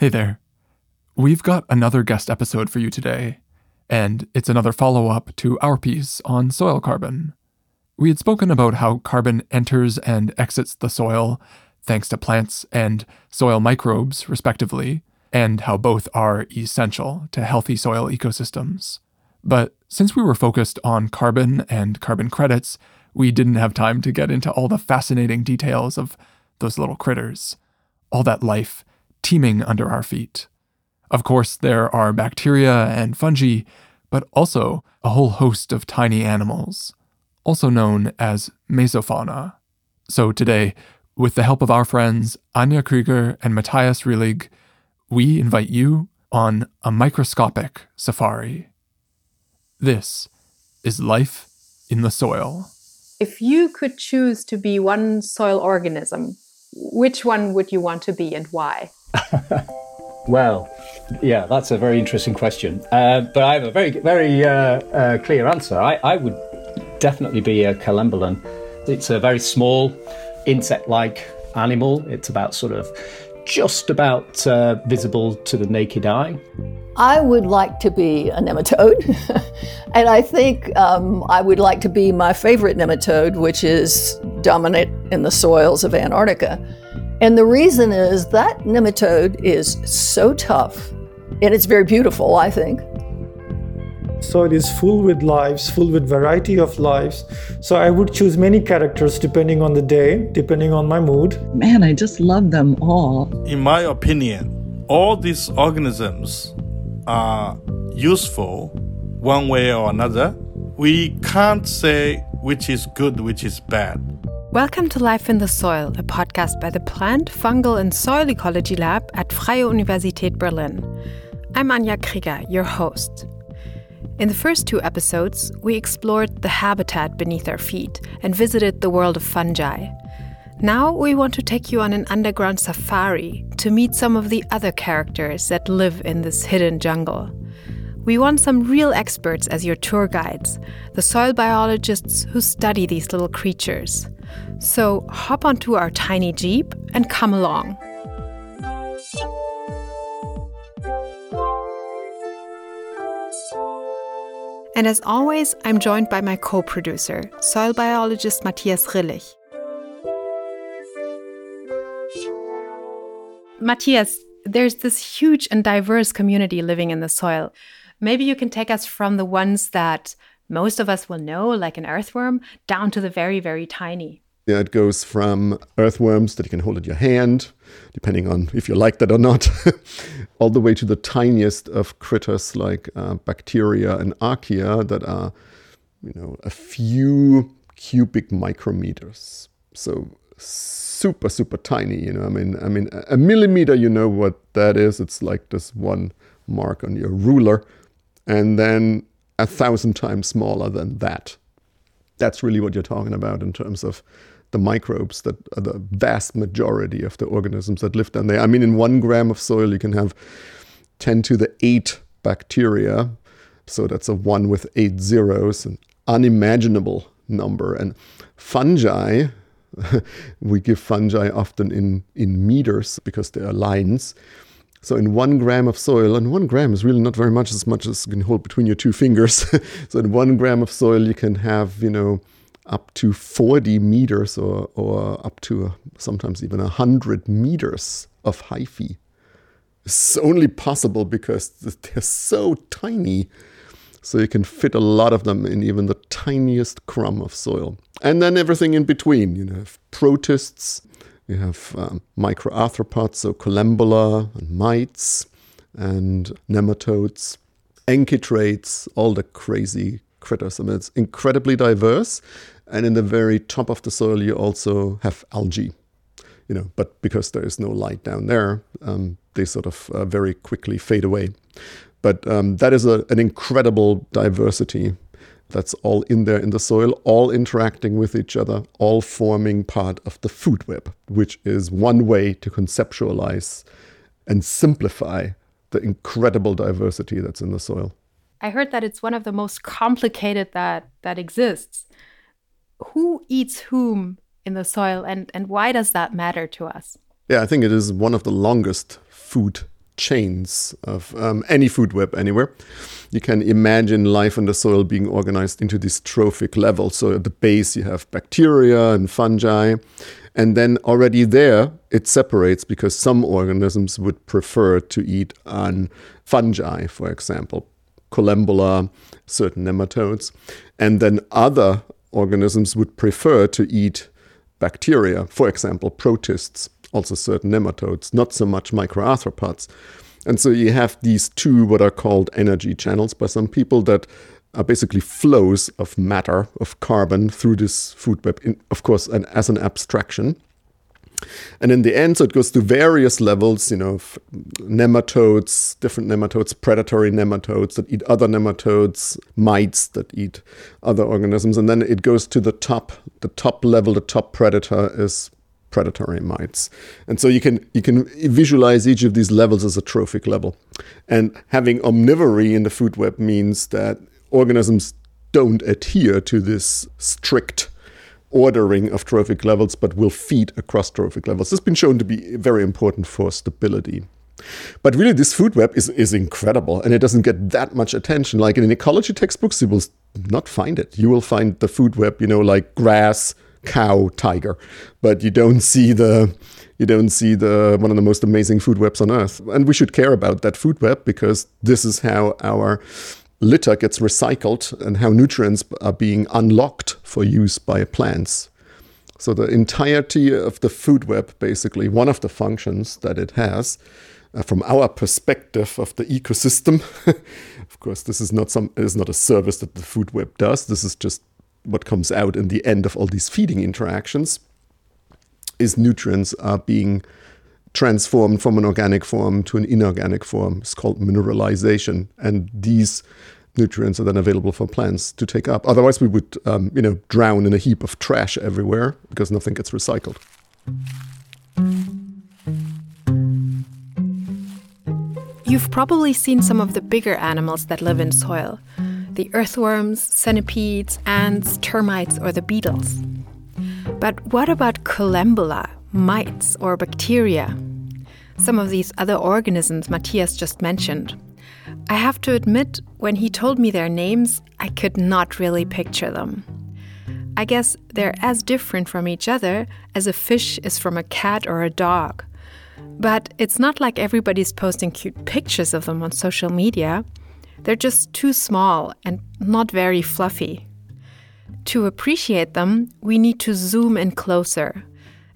Hey there. We've got another guest episode for you today, and it's another follow up to our piece on soil carbon. We had spoken about how carbon enters and exits the soil thanks to plants and soil microbes, respectively, and how both are essential to healthy soil ecosystems. But since we were focused on carbon and carbon credits, we didn't have time to get into all the fascinating details of those little critters, all that life teeming under our feet. Of course, there are bacteria and fungi, but also a whole host of tiny animals, also known as mesofauna. So today, with the help of our friends Anja Krieger and Matthias Rillig, we invite you on a microscopic safari. This is life in the soil. If you could choose to be one soil organism, which one would you want to be and why? well, yeah, that's a very interesting question. Uh, but I have a very, very uh, uh, clear answer. I, I, would definitely be a collembolan. It's a very small, insect like animal. It's about sort of just about uh, visible to the naked eye. I would like to be a nematode, and I think um, I would like to be my favorite nematode, which is dominant in the soils of Antarctica. And the reason is that nematode is so tough, and it's very beautiful, I think. So it is full with lives, full with variety of lives. So I would choose many characters depending on the day, depending on my mood. Man, I just love them all. In my opinion, all these organisms are useful one way or another. We can't say which is good, which is bad. Welcome to Life in the Soil, a podcast by the Plant, Fungal and Soil Ecology Lab at Freie Universität Berlin. I'm Anja Krieger, your host. In the first two episodes, we explored the habitat beneath our feet and visited the world of fungi. Now we want to take you on an underground safari to meet some of the other characters that live in this hidden jungle. We want some real experts as your tour guides, the soil biologists who study these little creatures. So hop onto our tiny Jeep and come along. And as always, I'm joined by my co producer, soil biologist Matthias Rillig. Matthias, there's this huge and diverse community living in the soil. Maybe you can take us from the ones that most of us will know, like an earthworm, down to the very, very tiny. Yeah, it goes from earthworms that you can hold in your hand, depending on if you like that or not, all the way to the tiniest of critters like uh, bacteria and archaea that are, you know, a few cubic micrometers. So super, super tiny. You know, I mean, I mean, a millimeter. You know what that is? It's like this one mark on your ruler, and then a thousand times smaller than that. That's really what you're talking about in terms of the microbes that are the vast majority of the organisms that live down there. I mean, in one gram of soil, you can have 10 to the 8 bacteria. So that's a one with eight zeros, an unimaginable number. And fungi, we give fungi often in, in meters because they are lines. So in one gram of soil, and one gram is really not very much as much as you can hold between your two fingers. so in one gram of soil, you can have, you know, up to 40 meters or, or up to uh, sometimes even 100 meters of hyphae. It's only possible because they're so tiny. So you can fit a lot of them in even the tiniest crumb of soil. And then everything in between. You know, protists, you have um, microarthropods, so collembola and mites and nematodes, enchytraeids, all the crazy critters. I mean, it's incredibly diverse. And in the very top of the soil, you also have algae. You know, but because there is no light down there, um, they sort of uh, very quickly fade away. But um, that is a, an incredible diversity that's all in there in the soil, all interacting with each other, all forming part of the food web, which is one way to conceptualize and simplify the incredible diversity that's in the soil. I heard that it's one of the most complicated that that exists. Who eats whom in the soil and and why does that matter to us? Yeah, I think it is one of the longest food chains of um, any food web anywhere. You can imagine life in the soil being organized into this trophic level. So at the base, you have bacteria and fungi. And then already there, it separates because some organisms would prefer to eat on fungi, for example, collembola, certain nematodes. And then other organisms would prefer to eat bacteria, for example, protists, also certain nematodes, not so much microarthropods. And so you have these two what are called energy channels by some people that are basically flows of matter, of carbon through this food web, in, of course, an, as an abstraction. And in the end, so it goes to various levels, you know, nematodes, different nematodes, predatory nematodes that eat other nematodes, mites that eat other organisms. And then it goes to the top, the top level, the top predator is predatory mites. And so you can you can visualize each of these levels as a trophic level. And having omnivory in the food web means that organisms don't adhere to this strict ordering of trophic levels, but will feed across trophic levels. Has been shown to be very important for stability. But really, this food web is, is incredible and it doesn't get that much attention. Like in ecology textbooks, you will not find it. You will find the food web, you know, like grass, cow, tiger, but you don't see the you don't see the one of the most amazing food webs on earth. And we should care about that food web because this is how our litter gets recycled and how nutrients are being unlocked for use by plants. So, the entirety of the food web, basically, one of the functions that it has, uh, from our perspective of the ecosystem, of course, this is not some is not a service that the food web does. This is just what comes out in the end of all these feeding interactions. Is nutrients are being transformed from an organic form to an inorganic form. It's called mineralization. And these nutrients are then available for plants to take up. Otherwise, we would, um, you know, drown in a heap of trash everywhere because nothing gets recycled. You've probably seen some of the bigger animals that live in soil the earthworms, centipedes, ants, termites, or the beetles. But what about collembola, mites, or bacteria? Some of these other organisms Matthias just mentioned. I have to admit, when he told me their names, I could not really picture them. I guess they're as different from each other as a fish is from a cat or a dog. But it's not like everybody's posting cute pictures of them on social media. They're just too small and not very fluffy. To appreciate them, we need to zoom in closer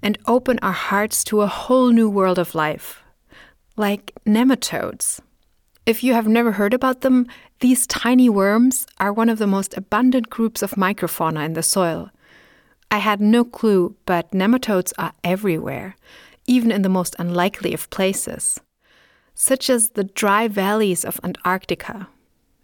and open our hearts to a whole new world of life, like nematodes. If you have never heard about them, these tiny worms are one of the most abundant groups of microfauna in the soil. I had no clue, but nematodes are everywhere, even in the most unlikely of places, such as the dry valleys of Antarctica.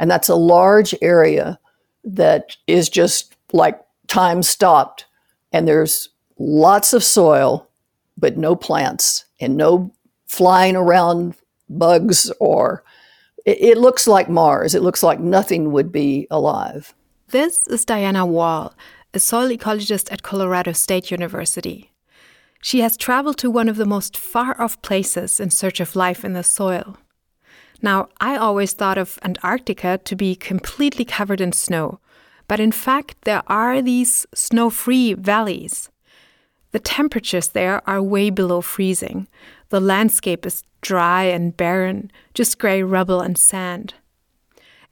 And that's a large area that is just like time stopped, and there's lots of soil, but no plants and no flying around bugs or it, it looks like Mars. It looks like nothing would be alive. This is Diana Wall, a soil ecologist at Colorado State University. She has traveled to one of the most far off places in search of life in the soil. Now, I always thought of Antarctica to be completely covered in snow, but in fact, there are these snow free valleys. The temperatures there are way below freezing. The landscape is dry and barren, just grey rubble and sand.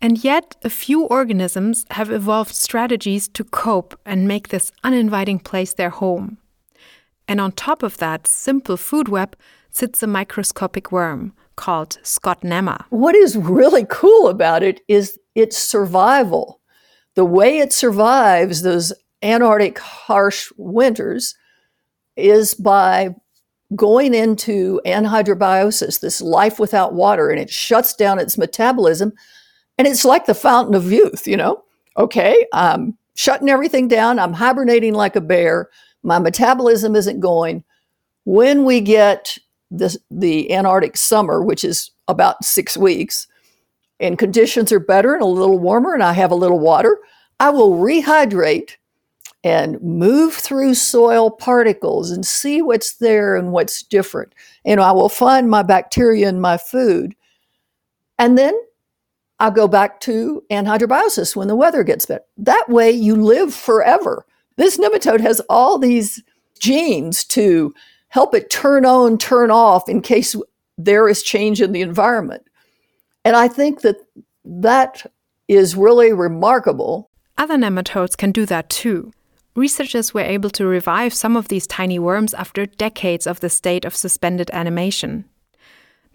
And yet, a few organisms have evolved strategies to cope and make this uninviting place their home. And on top of that simple food web sits a microscopic worm called Scottnema. What is really cool about it is its survival. The way it survives those Antarctic harsh winters is by going into anhydrobiosis, this life without water, and it shuts down its metabolism. And it's like the fountain of youth, you know? Okay, I'm shutting everything down. I'm hibernating like a bear. My metabolism isn't going. When we get this, the Antarctic summer, which is about six weeks, and conditions are better and a little warmer, and I have a little water, I will rehydrate and move through soil particles and see what's there and what's different. And I will find my bacteria in my food. And then I'll go back to anhydrobiosis when the weather gets better. That way you live forever. This nematode has all these genes to help it turn on, turn off in case there is change in the environment. And I think that that is really remarkable. Other nematodes can do that too. Researchers were able to revive some of these tiny worms after decades of the state of suspended animation.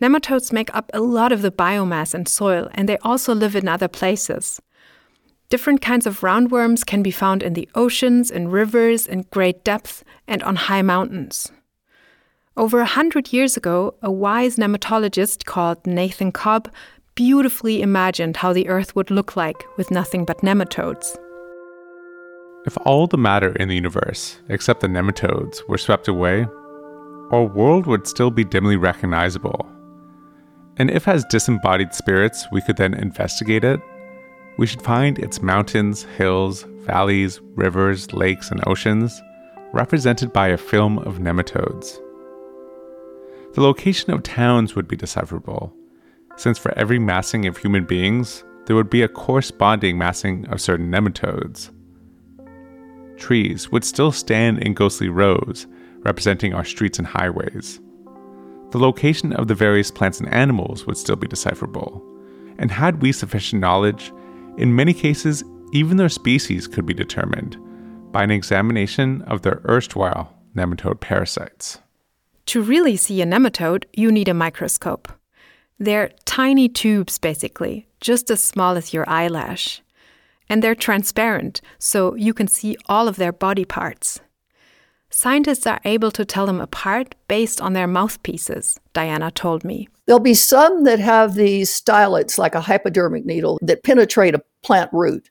Nematodes make up a lot of the biomass in soil and they also live in other places. Different kinds of roundworms can be found in the oceans, in rivers, in great depths, and on high mountains. Over a hundred years ago, a wise nematologist called Nathan Cobb beautifully imagined how the Earth would look like with nothing but nematodes. If all the matter in the universe, except the nematodes, were swept away, our world would still be dimly recognizable. And if, as disembodied spirits, we could then investigate it, we should find its mountains, hills, valleys, rivers, lakes, and oceans represented by a film of nematodes. The location of towns would be decipherable, since for every massing of human beings, there would be a corresponding massing of certain nematodes. Trees would still stand in ghostly rows, representing our streets and highways. The location of the various plants and animals would still be decipherable, and had we sufficient knowledge, in many cases, even their species could be determined by an examination of their erstwhile nematode parasites. To really see a nematode, you need a microscope. They're tiny tubes, basically, just as small as your eyelash. And they're transparent, so you can see all of their body parts. Scientists are able to tell them apart based on their mouthpieces, Diana told me. There'll be some that have these stylets, like a hypodermic needle, that penetrate a plant root.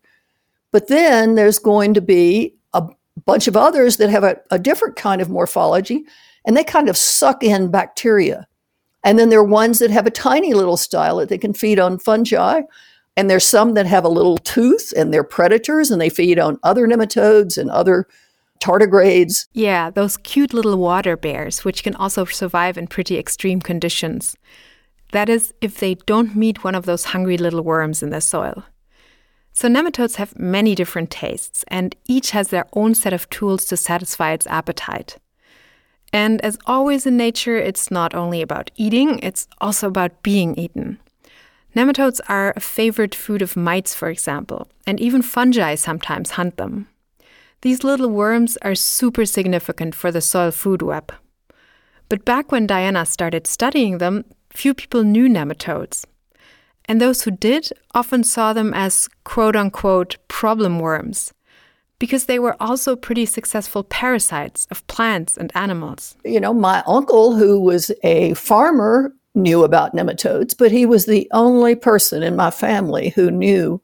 But then there's going to be a bunch of others that have a, a different kind of morphology and they kind of suck in bacteria. And then there are ones that have a tiny little stylet that they can feed on fungi. And there's some that have a little tooth and they're predators and they feed on other nematodes and other tardigrades. Yeah, those cute little water bears, which can also survive in pretty extreme conditions. That is, if they don't meet one of those hungry little worms in the soil. So, nematodes have many different tastes, and each has their own set of tools to satisfy its appetite. And as always in nature, it's not only about eating, it's also about being eaten. Nematodes are a favorite food of mites, for example, and even fungi sometimes hunt them. These little worms are super significant for the soil food web. But back when Diana started studying them, few people knew nematodes. And those who did often saw them as quote unquote problem worms because they were also pretty successful parasites of plants and animals. You know, my uncle, who was a farmer, knew about nematodes, but he was the only person in my family who knew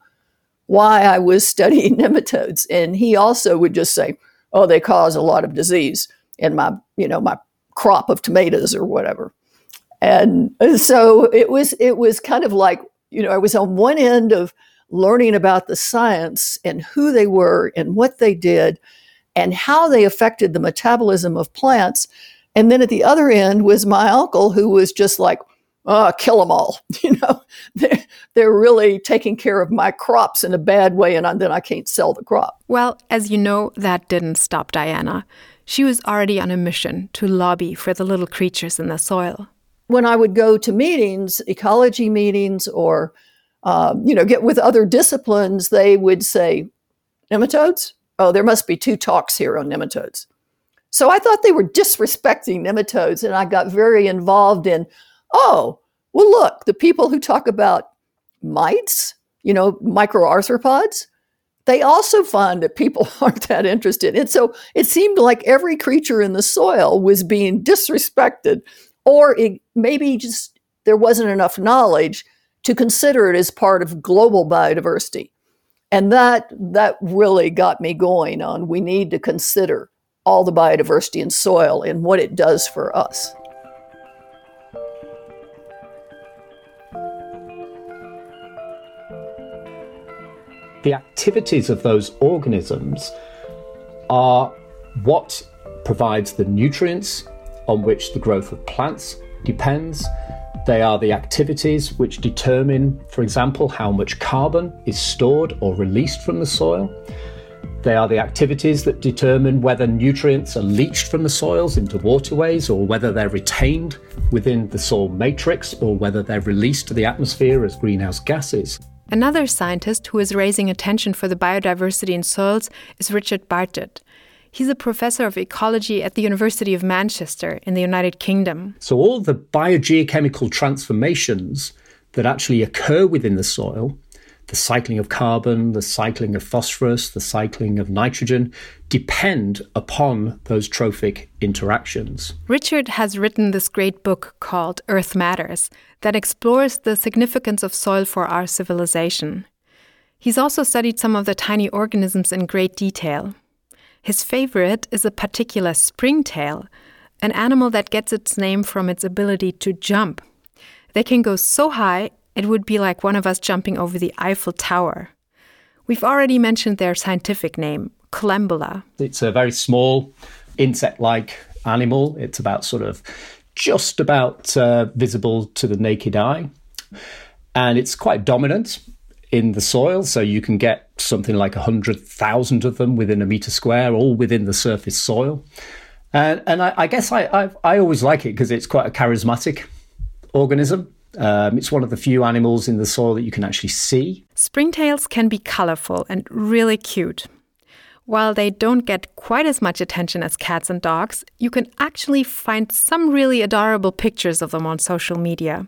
why I was studying nematodes. And he also would just say, oh, they cause a lot of disease in my, you know, my crop of tomatoes or whatever. And so it was it was kind of like, you know, I was on one end of learning about the science and who they were and what they did and how they affected the metabolism of plants. And then at the other end was my uncle, who was just like, oh, kill them all. You know, they're, they're really taking care of my crops in a bad way, and then I can't sell the crop. Well, as you know, that didn't stop Diana. She was already on a mission to lobby for the little creatures in the soil. When I would go to meetings, ecology meetings, or um, you know, get with other disciplines, they would say, nematodes? Oh, there must be two talks here on nematodes. So I thought they were disrespecting nematodes, and I got very involved in, oh, well, look, the people who talk about mites, you know, microarthropods, they also find that people aren't that interested. And so it seemed like every creature in the soil was being disrespected, or it, maybe just there wasn't enough knowledge to consider it as part of global biodiversity. And that that really got me going on we need to consider all the biodiversity in soil and what it does for us. The activities of those organisms are what provides the nutrients on which the growth of plants depends. They are the activities which determine, for example, how much carbon is stored or released from the soil. They are the activities that determine whether nutrients are leached from the soils into waterways or whether they're retained within the soil matrix or whether they're released to the atmosphere as greenhouse gases. Another scientist who is raising attention for the biodiversity in soils is Richard Bardgett. He's a professor of ecology at the University of Manchester in the United Kingdom. So, all the biogeochemical transformations that actually occur within the soil the cycling of carbon, the cycling of phosphorus, the cycling of nitrogen depend upon those trophic interactions. Richard has written this great book called Earth Matters that explores the significance of soil for our civilization. He's also studied some of the tiny organisms in great detail. His favorite is a particular springtail, an animal that gets its name from its ability to jump. They can go so high, it would be like one of us jumping over the Eiffel Tower. We've already mentioned their scientific name, Collembola. It's a very small insect like animal. It's about sort of just about uh, visible to the naked eye. And it's quite dominant in the soil. So you can get something like 100,000 of them within a meter square, all within the surface soil. And, and I, I guess I, I, I always like it because it's quite a charismatic organism. Um, it's one of the few animals in the soil that you can actually see. Springtails can be colorful and really cute. While they don't get quite as much attention as cats and dogs, you can actually find some really adorable pictures of them on social media.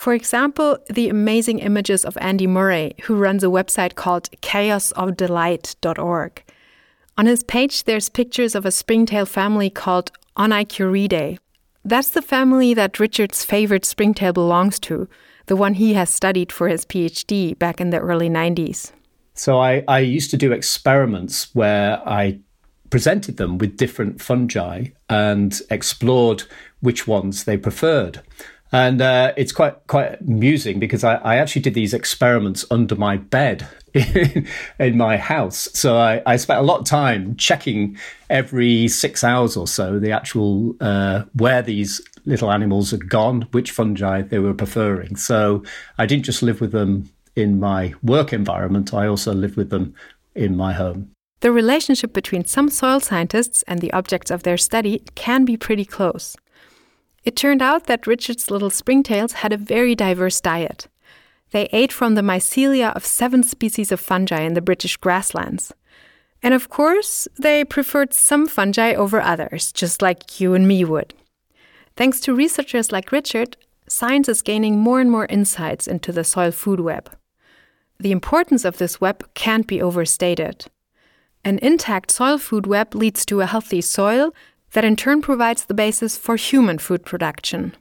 For example, the amazing images of Andy Murray, who runs a website called chaosofdelight.org. On his page, there's pictures of a springtail family called Onychiuridae. That's the family that Richard's favorite springtail belongs to, the one he has studied for his PhD back in the early 90s. So I, I used to do experiments where I presented them with different fungi and explored which ones they preferred. And uh, it's quite quite amusing because I, I, actually did these experiments under my bed in, in my house. So I, I, spent a lot of time checking every six hours or so the actual uh, where these little animals had gone, which fungi they were preferring. So I didn't just live with them in my work environment; I also lived with them in my home. The relationship between some soil scientists and the objects of their study can be pretty close. It turned out that Richard's little springtails had a very diverse diet. They ate from the mycelia of seven species of fungi in the British grasslands. And of course, they preferred some fungi over others, just like you and me would. Thanks to researchers like Richard, science is gaining more and more insights into the soil food web. The importance of this web can't be overstated. An intact soil food web leads to a healthy soil that in turn provides the basis for human food production.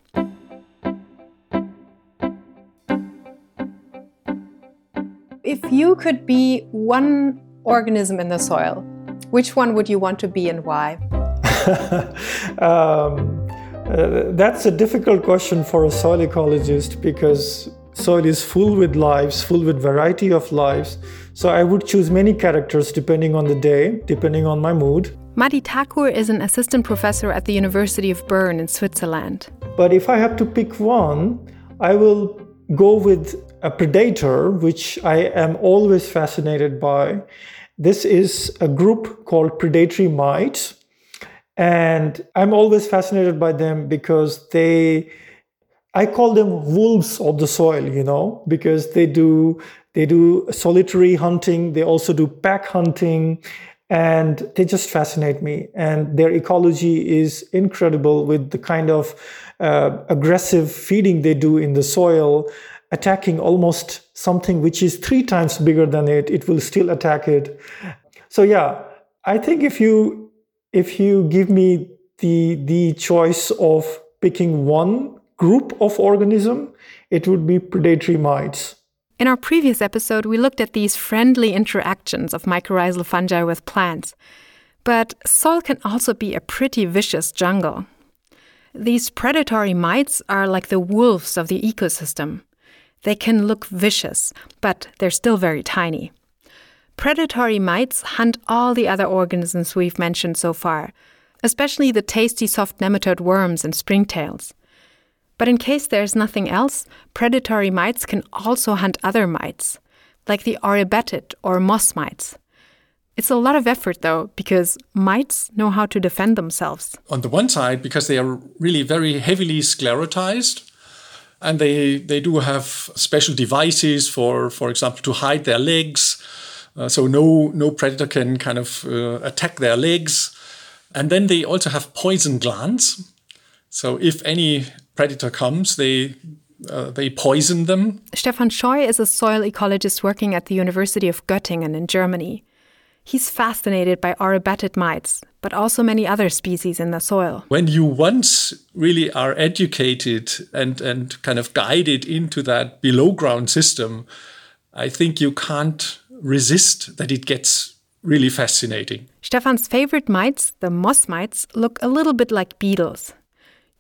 If you could be one organism in the soil, which one would you want to be and why? um, uh, that's a difficult question for a soil ecologist because soil is full with lives, full with variety of lives. So I would choose many characters depending on the day, depending on my mood. Madi Thakur is an assistant professor at the University of Bern in Switzerland. But if I have to pick one, I will go with a predator, which I am always fascinated by. This is a group called predatory mites. And I'm always fascinated by them because they I call them wolves of the soil, you know, because they do they do solitary hunting, they also do pack hunting, and they just fascinate me. And their ecology is incredible with the kind of uh, aggressive feeding they do in the soil, attacking almost something which is three times bigger than it. It will still attack it. So yeah, I think if you if you give me the the choice of picking one group of organism, it would be predatory mites. In our previous episode, we looked at these friendly interactions of mycorrhizal fungi with plants. But soil can also be a pretty vicious jungle. These predatory mites are like the wolves of the ecosystem. They can look vicious, but they're still very tiny. Predatory mites hunt all the other organisms we've mentioned so far, especially the tasty soft nematode worms and springtails. But in case there's nothing else, predatory mites can also hunt other mites, like the Oribatid or moss mites. It's a lot of effort though, because mites know how to defend themselves. On the one side, because they are really very heavily sclerotized, and they, they do have special devices for, for example, to hide their legs uh, so no no predator can kind of uh, attack their legs, and then they also have poison glands. So if any predator comes, they uh, they poison them. Stefan Scheu is a soil ecologist working at the University of Göttingen in Germany. He's fascinated by Oribatid mites, but also many other species in the soil. When you once really are educated and, and kind of guided into that below ground system, I think you can't resist that it gets really fascinating. Stefan's favorite mites, the moss mites, look a little bit like beetles.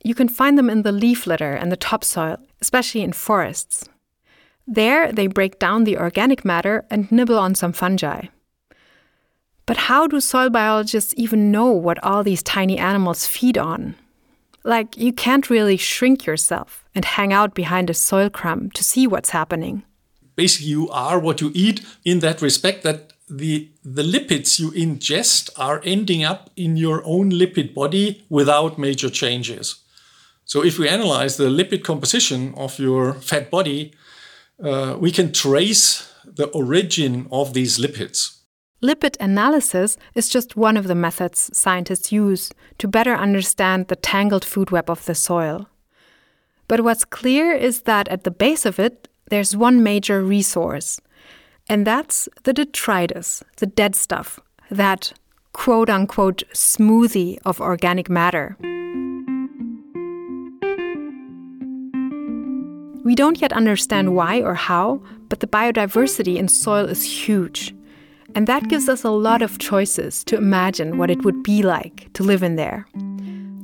You can find them in the leaf litter and the topsoil, especially in forests. There, they break down the organic matter and nibble on some fungi. But how do soil biologists even know what all these tiny animals feed on? Like, you can't really shrink yourself and hang out behind a soil crumb to see what's happening basically you are what you eat in that respect that the the lipids you ingest are ending up in your own lipid body without major changes. So if we analyze the lipid composition of your fat body, uh, we can trace the origin of these lipids. Lipid analysis is just one of the methods scientists use to better understand the tangled food web of the soil. But what's clear is that at the base of it, there's one major resource, and that's the detritus, the dead stuff, that quote unquote smoothie of organic matter. We don't yet understand why or how, but the biodiversity in soil is huge. And that gives us a lot of choices to imagine what it would be like to live in there.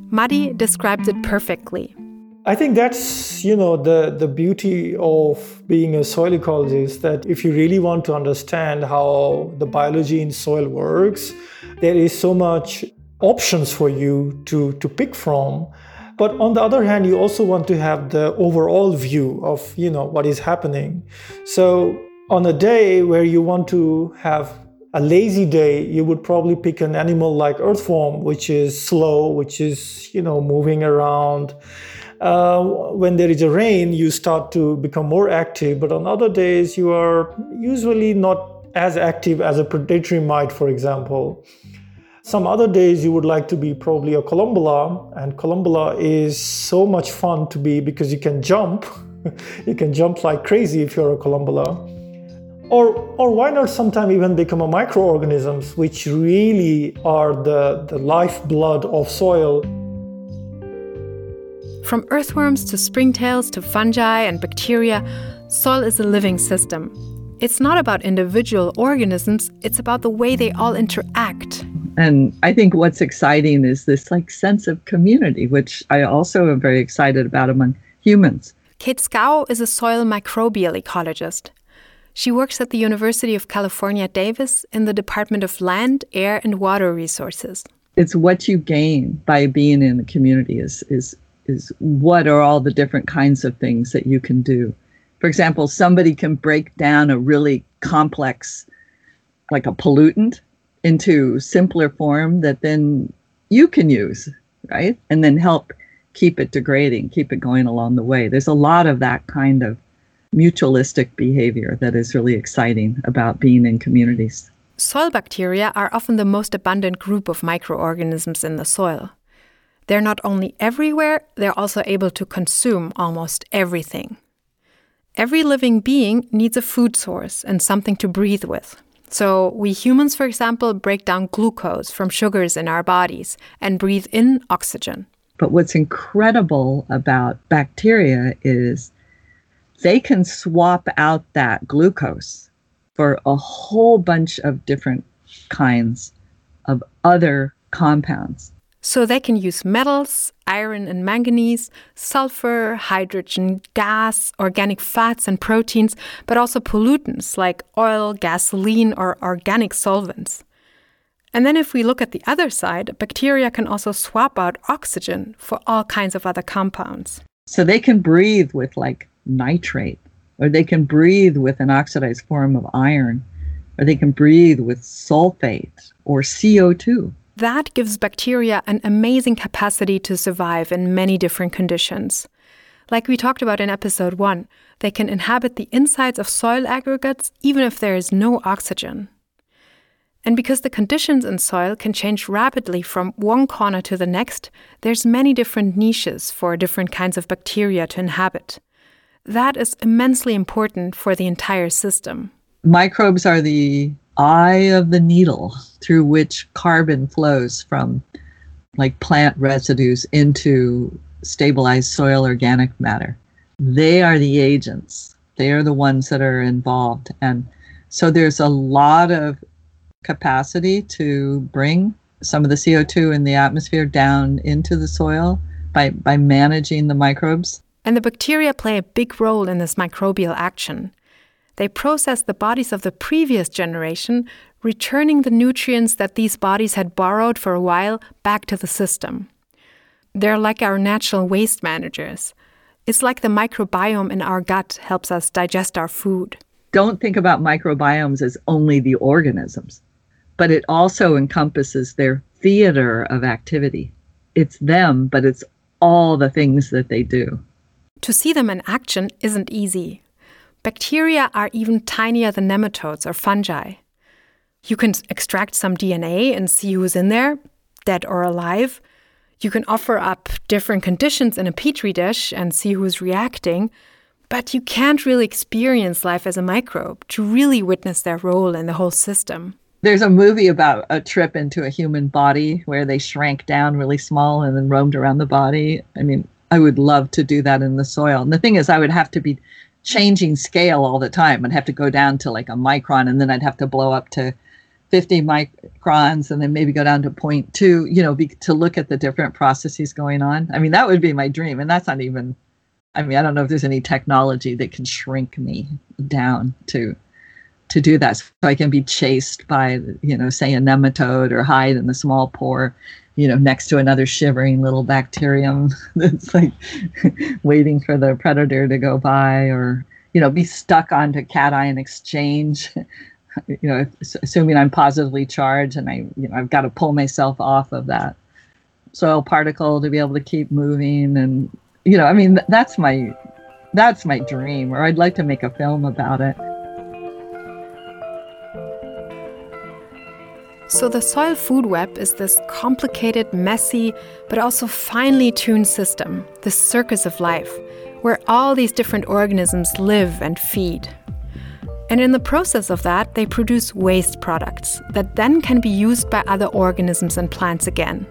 Muddy described it perfectly. I think that's you know the the beauty of being a soil ecologist that if you really want to understand how the biology in soil works, there is so much options for you to to pick from. But on the other hand, you also want to have the overall view of you know what is happening. So on a day where you want to have a lazy day, you would probably pick an animal like earthworm, which is slow, which is you know moving around uh, when there is a rain, you start to become more active, but on other days, you are usually not as active as a predatory mite, for example. Some other days you would like to be probably a collembola, and collembola is so much fun to be because you can jump. you can jump like crazy if you're a collembola. Or, or why not sometime even become a microorganisms, which really are the, the lifeblood of soil. From earthworms to springtails to fungi and bacteria, soil is a living system. It's not about individual organisms, it's about the way they all interact. And I think what's exciting is this like sense of community, which I also am very excited about among humans. Kate Scow is a soil microbial ecologist. She works at the University of California, Davis in the Department of Land, Air, and Water Resources. It's what you gain by being in the community is, is is what are all the different kinds of things that you can do. For example, somebody can break down a really complex, like a pollutant, into simpler form that then you can use, right? And then help keep it degrading, keep it going along the way. There's a lot of that kind of mutualistic behavior that is really exciting about being in communities. Soil bacteria are often the most abundant group of microorganisms in the soil. They're not only everywhere, they're also able to consume almost everything. Every living being needs a food source and something to breathe with. So, we humans, for example, break down glucose from sugars in our bodies and breathe in oxygen. But what's incredible about bacteria is they can swap out that glucose for a whole bunch of different kinds of other compounds. So they can use metals, iron and manganese, sulfur, hydrogen, gas, organic fats and proteins, but also pollutants like oil, gasoline, or organic solvents. And then if we look at the other side, bacteria can also swap out oxygen for all kinds of other compounds. So they can breathe with like nitrate, or they can breathe with an oxidized form of iron, or they can breathe with sulfate or CO2. That gives bacteria an amazing capacity to survive in many different conditions. Like we talked about in episode 1, they can inhabit the insides of soil aggregates even if there is no oxygen. And because the conditions in soil can change rapidly from one corner to the next, there's many different niches for different kinds of bacteria to inhabit. That is immensely important for the entire system. Microbes are the eye of the needle through which carbon flows from like plant residues into stabilized soil organic matter. They are the agents. They are the ones that are involved. And so there's a lot of capacity to bring some of the CO2 in the atmosphere down into the soil by, by managing the microbes. And the bacteria play a big role in this microbial action. They process the bodies of the previous generation, returning the nutrients that these bodies had borrowed for a while back to the system. They're like our natural waste managers. It's like the microbiome in our gut helps us digest our food. Don't think about microbiomes as only the organisms, but it also encompasses their theater of activity. It's them, but it's all the things that they do. To see them in action isn't easy. Bacteria are even tinier than nematodes or fungi. You can extract some DNA and see who's in there, dead or alive. You can offer up different conditions in a petri dish and see who's reacting, but you can't really experience life as a microbe to really witness their role in the whole system. There's a movie about a trip into a human body where they shrank down really small and then roamed around the body. I mean, I would love to do that in the soil. And the thing is, I would have to be changing scale all the time. I'd have to go down to like a micron and then I'd have to blow up to 50 microns and then maybe go down to 0.2, you know, be, to look at the different processes going on. I mean, that would be my dream. And that's not even, I mean, I don't know if there's any technology that can shrink me down to to do that so i can be chased by you know say a nematode or hide in the small pore you know, next to another shivering little bacterium that's like waiting for the predator to go by, or you know, be stuck onto cation exchange. you know, assuming I'm positively charged, and I, you know, I've got to pull myself off of that soil particle to be able to keep moving, and you know, I mean, that's my that's my dream, or I'd like to make a film about it. So, the soil food web is this complicated, messy, but also finely tuned system, the circus of life, where all these different organisms live and feed. And in the process of that, they produce waste products that then can be used by other organisms and plants again.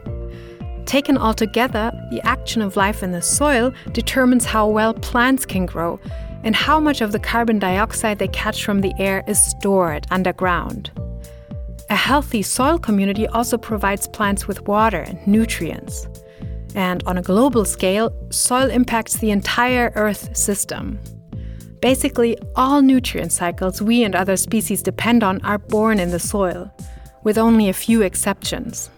Taken all together, the action of life in the soil determines how well plants can grow and how much of the carbon dioxide they catch from the air is stored underground. A healthy soil community also provides plants with water and nutrients. And on a global scale, soil impacts the entire Earth system. Basically, all nutrient cycles we and other species depend on are born in the soil, with only a few exceptions.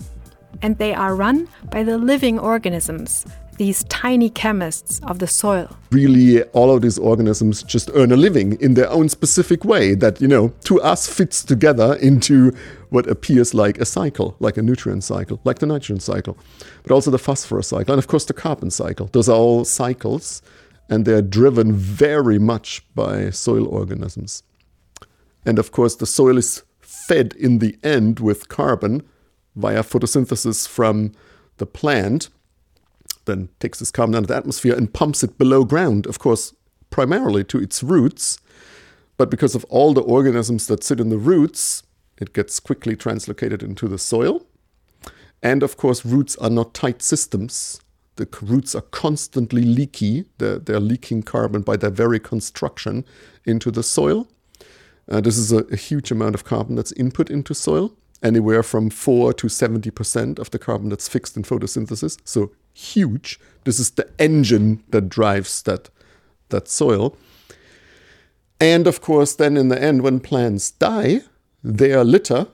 And they are run by the living organisms these tiny chemists of the soil. Really, all of these organisms just earn a living in their own specific way that, you know, to us fits together into what appears like a cycle, like a nutrient cycle, like the nitrogen cycle, but also the phosphorus cycle, and of course the carbon cycle. Those are all cycles, and they're driven very much by soil organisms. And of course, the soil is fed in the end with carbon via photosynthesis from the plant then takes this carbon out of the atmosphere and pumps it below ground, of course, primarily to its roots. But because of all the organisms that sit in the roots, it gets quickly translocated into the soil. And of course, roots are not tight systems. The roots are constantly leaky. They're, they're leaking carbon by their very construction into the soil. Uh, this is a, a huge amount of carbon that's input into soil. anywhere from 4 to 70% of the carbon that's fixed in photosynthesis. So huge. This is the engine that drives that, that soil. And of course, then in the end, when plants die, their litter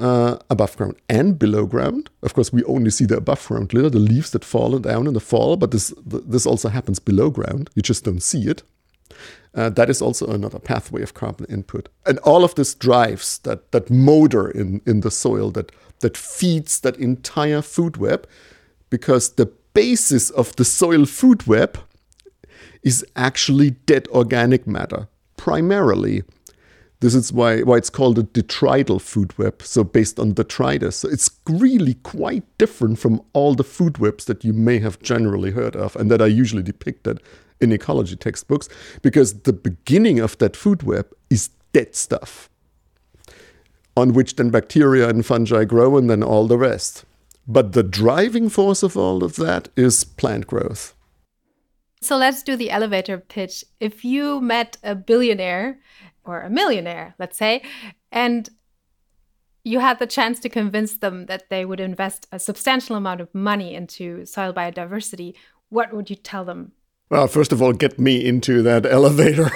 uh, above ground and below ground. Of course, we only see the above ground litter, the leaves that fall down in the fall, but this this also happens below ground. You just don't see it. Uh, that is also another pathway of carbon input, and all of this drives that that motor in in the soil that that feeds that entire food web, because the basis of the soil food web is actually dead organic matter primarily this is why, why it's called a detrital food web, so based on detritus. So it's really quite different from all the food webs that you may have generally heard of and that are usually depicted in ecology textbooks, because the beginning of that food web is dead stuff, on which then bacteria and fungi grow and then all the rest. But the driving force of all of that is plant growth. So let's do the elevator pitch. If you met a billionaire or a millionaire, let's say, and you had the chance to convince them that they would invest a substantial amount of money into soil biodiversity, what would you tell them? Well, first of all, get me into that elevator.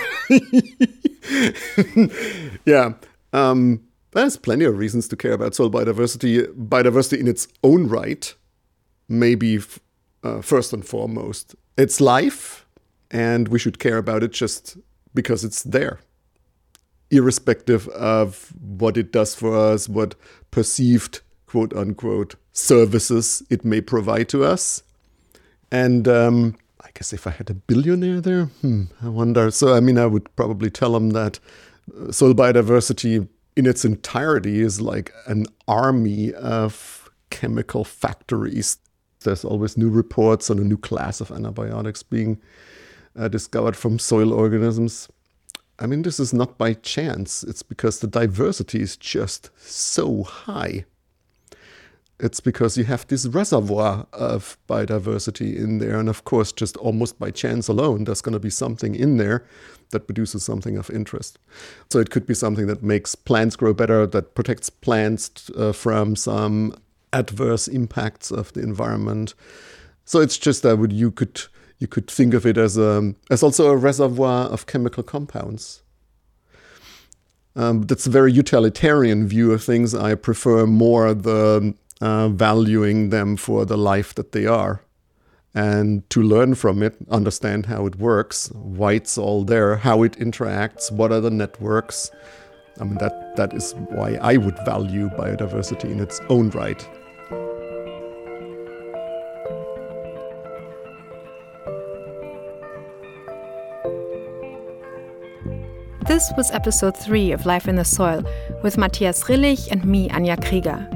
yeah. Um, there's plenty of reasons to care about soil biodiversity. Biodiversity in its own right, maybe uh, first and foremost. It's life, and we should care about it just because it's there irrespective of what it does for us, what perceived quote unquote services it may provide to us. And um, I guess if I had a billionaire there, hmm, I wonder. So, I mean, I would probably tell him that uh, soil biodiversity in its entirety is like an army of chemical factories. There's always new reports on a new class of antibiotics being uh, discovered from soil organisms. I mean, this is not by chance. It's because the diversity is just so high. It's because you have this reservoir of biodiversity in there. And of course, just almost by chance alone, there's going to be something in there that produces something of interest. So it could be something that makes plants grow better, that protects plants uh, from some adverse impacts of the environment. So it's just that you could you could think of it as a as also a reservoir of chemical compounds. Um, that's a very utilitarian view of things. I prefer more the uh, valuing them for the life that they are, and to learn from it, understand how it works, why it's all there, how it interacts, what are the networks. I mean that that is why I would value biodiversity in its own right. This was episode 3 of Life in the Soil with Matthias Rillig and me, Anja Krieger.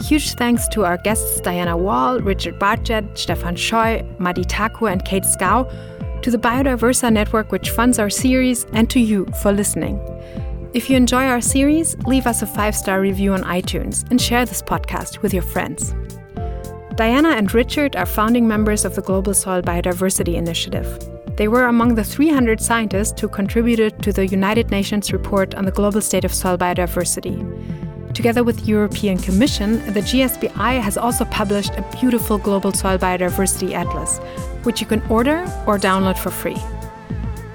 Huge thanks to our guests Diana Wall, Richard Bardgett, Stefan Scheu, Madi Thakur, and Kate Scow, to the Biodiversa Network, which funds our series, and to you for listening. If you enjoy our series, leave us a five star review on iTunes and share this podcast with your friends. Diana and Richard are founding members of the Global Soil Biodiversity Initiative. They were among the 300 scientists who contributed to the United Nations report on the global state of soil biodiversity. Together with the European Commission, the GSBI has also published a beautiful global soil biodiversity atlas, which you can order or download for free.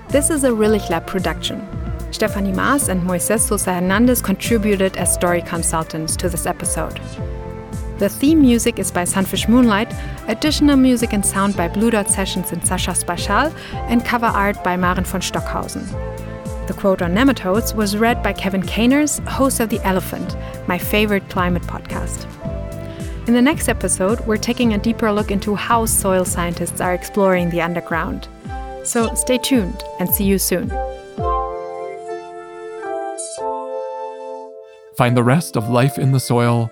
This is a Rillig Lab production. Stephanie Maas and Moises Sosa Hernandez contributed as story consultants to this episode. The theme music is by Sunfish Moonlight, additional music and sound by Blue Dot Sessions and Sasha Spachal, and cover art by Maren von Stockhausen. The quote on nematodes was read by Kevin Caners, host of The Elephant, my favorite climate podcast. In the next episode, we're taking a deeper look into how soil scientists are exploring the underground. So stay tuned and see you soon. Find the rest of Life in the Soil